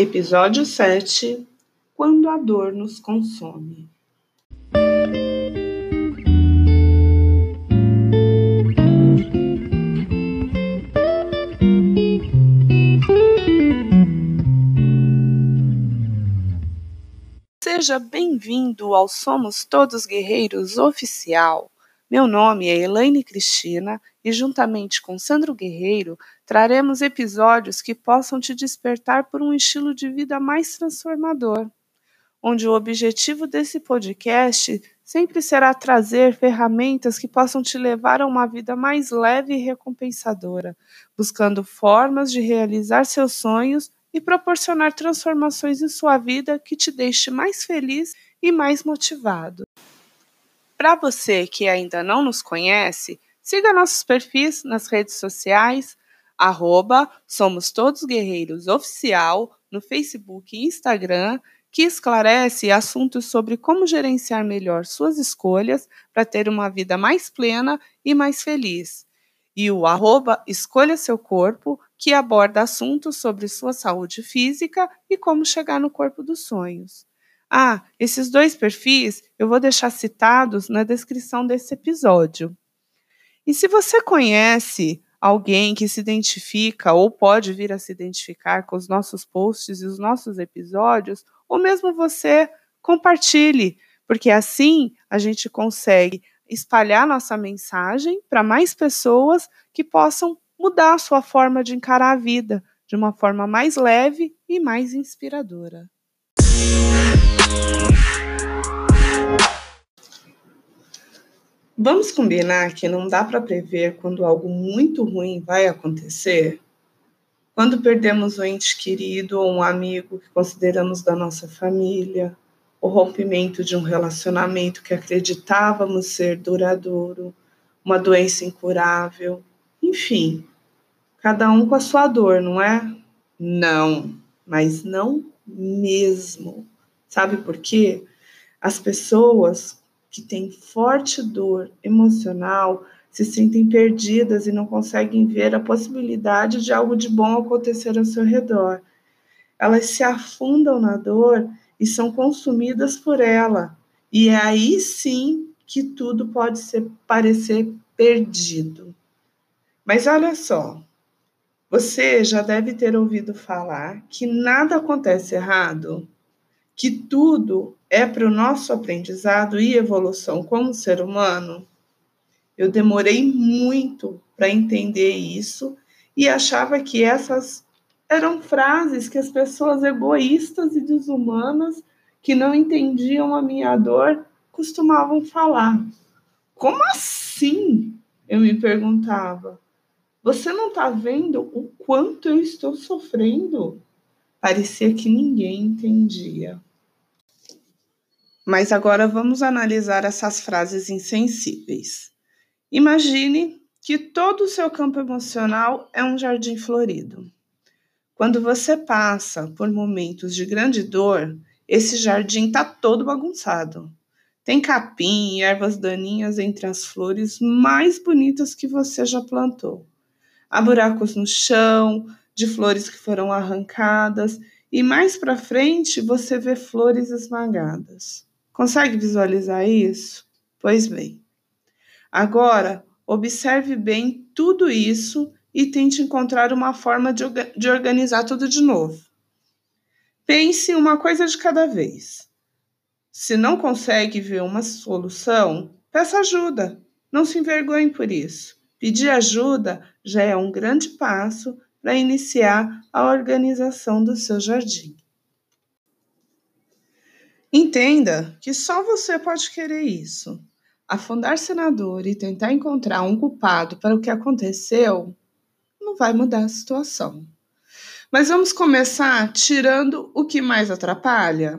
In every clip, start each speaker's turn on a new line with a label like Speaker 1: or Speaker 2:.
Speaker 1: Episódio 7 Quando a dor nos consome. Seja bem-vindo ao Somos Todos Guerreiros Oficial. Meu nome é Elaine Cristina e, juntamente com Sandro Guerreiro, traremos episódios que possam te despertar por um estilo de vida mais transformador, onde o objetivo desse podcast sempre será trazer ferramentas que possam te levar a uma vida mais leve e recompensadora, buscando formas de realizar seus sonhos e proporcionar transformações em sua vida que te deixe mais feliz e mais motivado. Para você que ainda não nos conhece, siga nossos perfis nas redes sociais, arroba Somos Todos Guerreiros Oficial, no Facebook e Instagram, que esclarece assuntos sobre como gerenciar melhor suas escolhas para ter uma vida mais plena e mais feliz. E o arroba Escolha Seu Corpo, que aborda assuntos sobre sua saúde física e como chegar no corpo dos sonhos. Ah, esses dois perfis eu vou deixar citados na descrição desse episódio. E se você conhece alguém que se identifica ou pode vir a se identificar com os nossos posts e os nossos episódios, ou mesmo você, compartilhe, porque assim a gente consegue espalhar nossa mensagem para mais pessoas que possam mudar a sua forma de encarar a vida de uma forma mais leve e mais inspiradora. Vamos combinar que não dá para prever quando algo muito ruim vai acontecer? Quando perdemos um ente querido ou um amigo que consideramos da nossa família, o rompimento de um relacionamento que acreditávamos ser duradouro, uma doença incurável, enfim, cada um com a sua dor, não é? Não, mas não mesmo. Sabe por quê? As pessoas que têm forte dor emocional se sentem perdidas e não conseguem ver a possibilidade de algo de bom acontecer ao seu redor. Elas se afundam na dor e são consumidas por ela. E é aí sim que tudo pode ser, parecer perdido. Mas olha só, você já deve ter ouvido falar que nada acontece errado, que tudo é para o nosso aprendizado e evolução como ser humano. Eu demorei muito para entender isso e achava que essas eram frases que as pessoas egoístas e desumanas que não entendiam a minha dor costumavam falar. Como assim? Eu me perguntava. Você não está vendo o quanto eu estou sofrendo? Parecia que ninguém entendia. Mas agora vamos analisar essas frases insensíveis. Imagine que todo o seu campo emocional é um jardim florido. Quando você passa por momentos de grande dor, esse jardim está todo bagunçado. Tem capim e ervas daninhas entre as flores mais bonitas que você já plantou há buracos no chão, de flores que foram arrancadas, e mais para frente você vê flores esmagadas. Consegue visualizar isso? Pois bem. Agora, observe bem tudo isso e tente encontrar uma forma de, de organizar tudo de novo. Pense uma coisa de cada vez. Se não consegue ver uma solução, peça ajuda. Não se envergonhe por isso. Pedir ajuda já é um grande passo para iniciar a organização do seu jardim. Entenda que só você pode querer isso. Afundar-se na dor e tentar encontrar um culpado para o que aconteceu não vai mudar a situação. Mas vamos começar tirando o que mais atrapalha?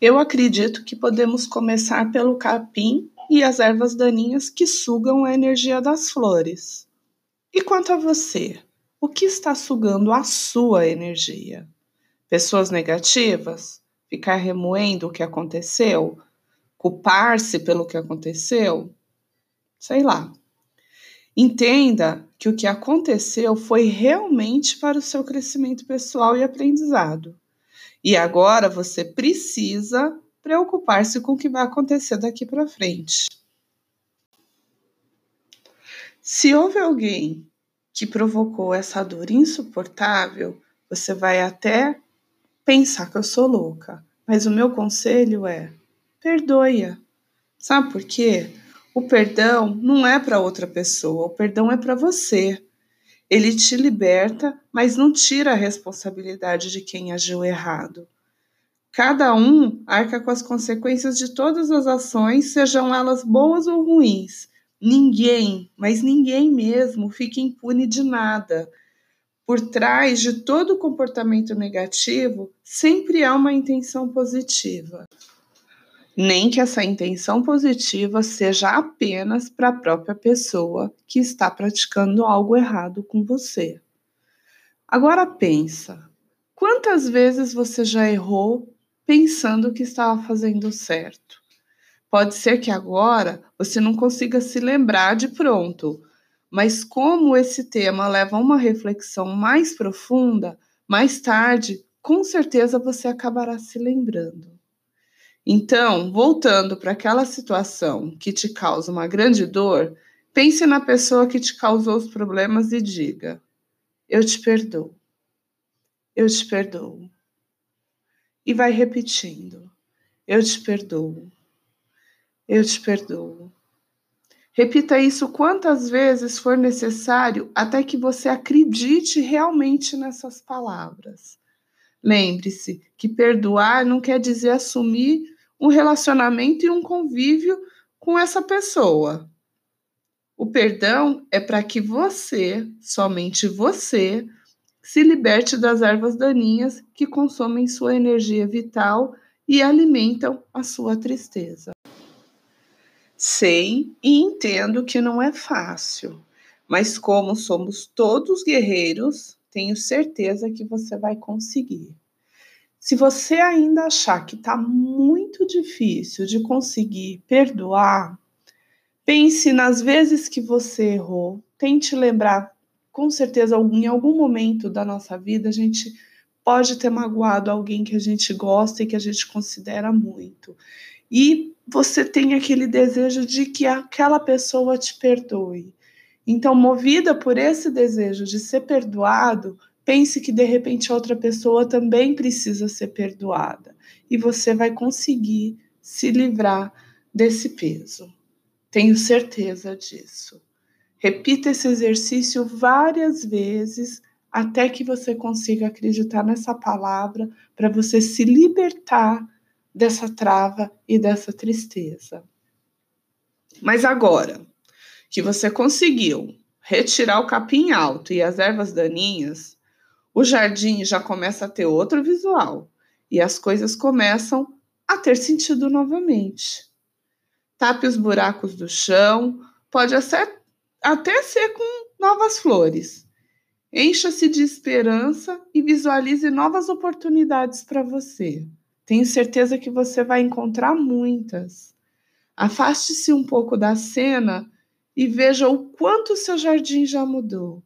Speaker 1: Eu acredito que podemos começar pelo capim e as ervas daninhas que sugam a energia das flores. E quanto a você? O que está sugando a sua energia? Pessoas negativas? Ficar remoendo o que aconteceu? Culpar-se pelo que aconteceu? Sei lá. Entenda que o que aconteceu foi realmente para o seu crescimento pessoal e aprendizado. E agora você precisa preocupar-se com o que vai acontecer daqui para frente. Se houve alguém que provocou essa dor insuportável, você vai até pensar que eu sou louca. Mas o meu conselho é: perdoe-a. Sabe por quê? O perdão não é para outra pessoa, o perdão é para você. Ele te liberta, mas não tira a responsabilidade de quem agiu errado. Cada um arca com as consequências de todas as ações, sejam elas boas ou ruins. Ninguém, mas ninguém mesmo, fica impune de nada. Por trás de todo comportamento negativo, sempre há uma intenção positiva. Nem que essa intenção positiva seja apenas para a própria pessoa que está praticando algo errado com você. Agora pensa, quantas vezes você já errou pensando que estava fazendo certo. Pode ser que agora você não consiga se lembrar de pronto, mas como esse tema leva a uma reflexão mais profunda, mais tarde, com certeza você acabará se lembrando. Então, voltando para aquela situação que te causa uma grande dor, pense na pessoa que te causou os problemas e diga: Eu te perdoo. Eu te perdoo e vai repetindo: Eu te perdoo. Eu te perdoo. Repita isso quantas vezes for necessário até que você acredite realmente nessas palavras. Lembre-se que perdoar não quer dizer assumir um relacionamento e um convívio com essa pessoa. O perdão é para que você, somente você, se liberte das ervas daninhas que consomem sua energia vital e alimentam a sua tristeza. Sei e entendo que não é fácil, mas como somos todos guerreiros, tenho certeza que você vai conseguir. Se você ainda achar que está muito difícil de conseguir perdoar, pense nas vezes que você errou, tente lembrar com certeza, em algum momento da nossa vida, a gente pode ter magoado alguém que a gente gosta e que a gente considera muito. E você tem aquele desejo de que aquela pessoa te perdoe. Então, movida por esse desejo de ser perdoado, pense que de repente outra pessoa também precisa ser perdoada e você vai conseguir se livrar desse peso. Tenho certeza disso. Repita esse exercício várias vezes até que você consiga acreditar nessa palavra para você se libertar dessa trava e dessa tristeza. Mas agora que você conseguiu retirar o capim alto e as ervas daninhas, o jardim já começa a ter outro visual e as coisas começam a ter sentido novamente. Tape os buracos do chão, pode até até ser com novas flores. Encha-se de esperança e visualize novas oportunidades para você. Tenho certeza que você vai encontrar muitas. Afaste-se um pouco da cena e veja o quanto seu jardim já mudou.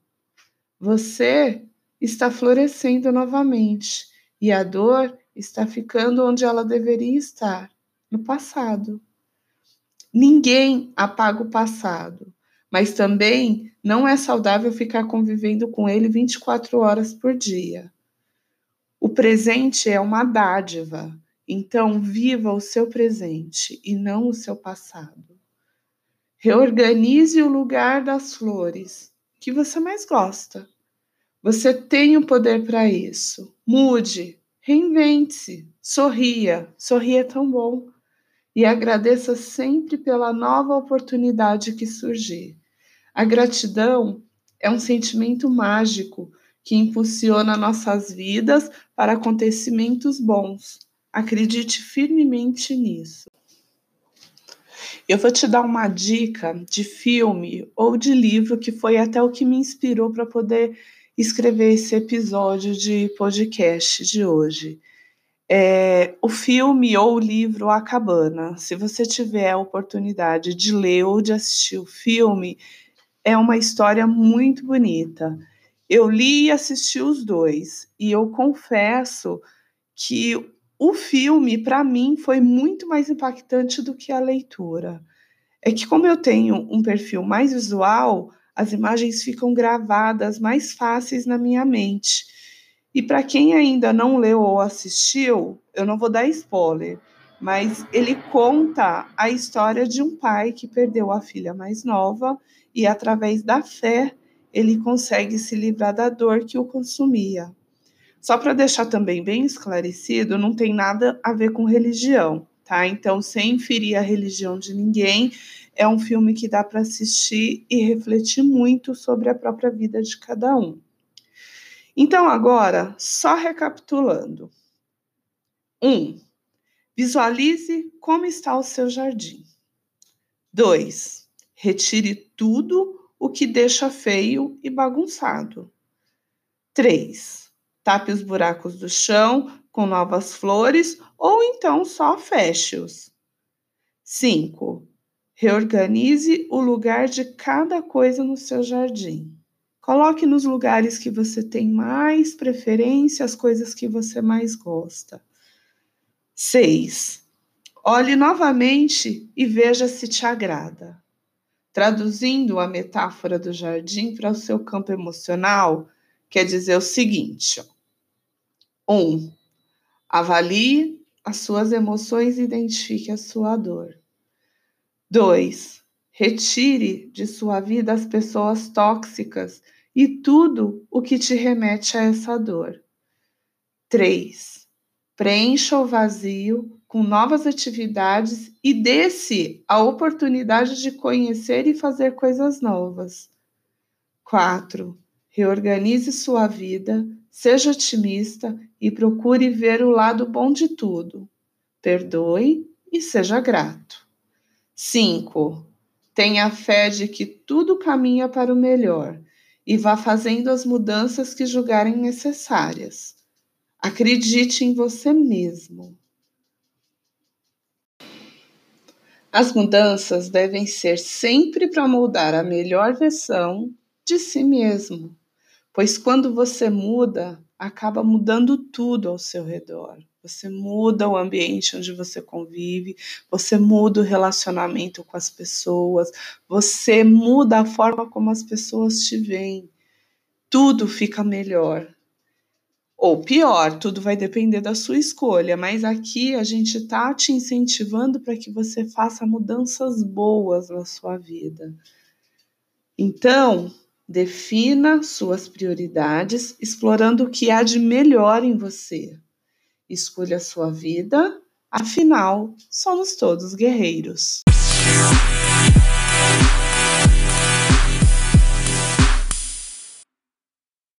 Speaker 1: Você está florescendo novamente e a dor está ficando onde ela deveria estar no passado. Ninguém apaga o passado mas também não é saudável ficar convivendo com ele 24 horas por dia. Presente é uma dádiva, então viva o seu presente e não o seu passado. Reorganize o lugar das flores que você mais gosta. Você tem o poder para isso. Mude, reinvente-se, sorria. Sorria é tão bom. E agradeça sempre pela nova oportunidade que surgir. A gratidão é um sentimento mágico que impulsiona nossas vidas para acontecimentos bons. Acredite firmemente nisso. Eu vou te dar uma dica de filme ou de livro que foi até o que me inspirou para poder escrever esse episódio de podcast de hoje. É, o filme ou o livro A Cabana. Se você tiver a oportunidade de ler ou de assistir o filme, é uma história muito bonita. Eu li e assisti os dois, e eu confesso que o filme, para mim, foi muito mais impactante do que a leitura. É que, como eu tenho um perfil mais visual, as imagens ficam gravadas mais fáceis na minha mente. E para quem ainda não leu ou assistiu, eu não vou dar spoiler, mas ele conta a história de um pai que perdeu a filha mais nova e, através da fé, ele consegue se livrar da dor que o consumia. Só para deixar também bem esclarecido, não tem nada a ver com religião, tá? Então, sem ferir a religião de ninguém, é um filme que dá para assistir e refletir muito sobre a própria vida de cada um. Então, agora, só recapitulando. 1. Um, visualize como está o seu jardim. 2. Retire tudo o que deixa feio e bagunçado. 3. Tape os buracos do chão com novas flores ou então só feche-os. 5. Reorganize o lugar de cada coisa no seu jardim. Coloque nos lugares que você tem mais preferência as coisas que você mais gosta. 6. Olhe novamente e veja se te agrada. Traduzindo a metáfora do jardim para o seu campo emocional, quer dizer o seguinte: 1. Um, avalie as suas emoções e identifique a sua dor. 2. Retire de sua vida as pessoas tóxicas e tudo o que te remete a essa dor. 3. Preencha o vazio com novas atividades e dê-se a oportunidade de conhecer e fazer coisas novas. 4. Reorganize sua vida, seja otimista e procure ver o lado bom de tudo. Perdoe e seja grato. 5. Tenha fé de que tudo caminha para o melhor e vá fazendo as mudanças que julgarem necessárias. Acredite em você mesmo. As mudanças devem ser sempre para moldar a melhor versão de si mesmo, pois quando você muda, acaba mudando tudo ao seu redor. Você muda o ambiente onde você convive, você muda o relacionamento com as pessoas, você muda a forma como as pessoas te veem. Tudo fica melhor. Ou pior, tudo vai depender da sua escolha, mas aqui a gente está te incentivando para que você faça mudanças boas na sua vida. Então, defina suas prioridades, explorando o que há de melhor em você. Escolha a sua vida, afinal, somos todos guerreiros.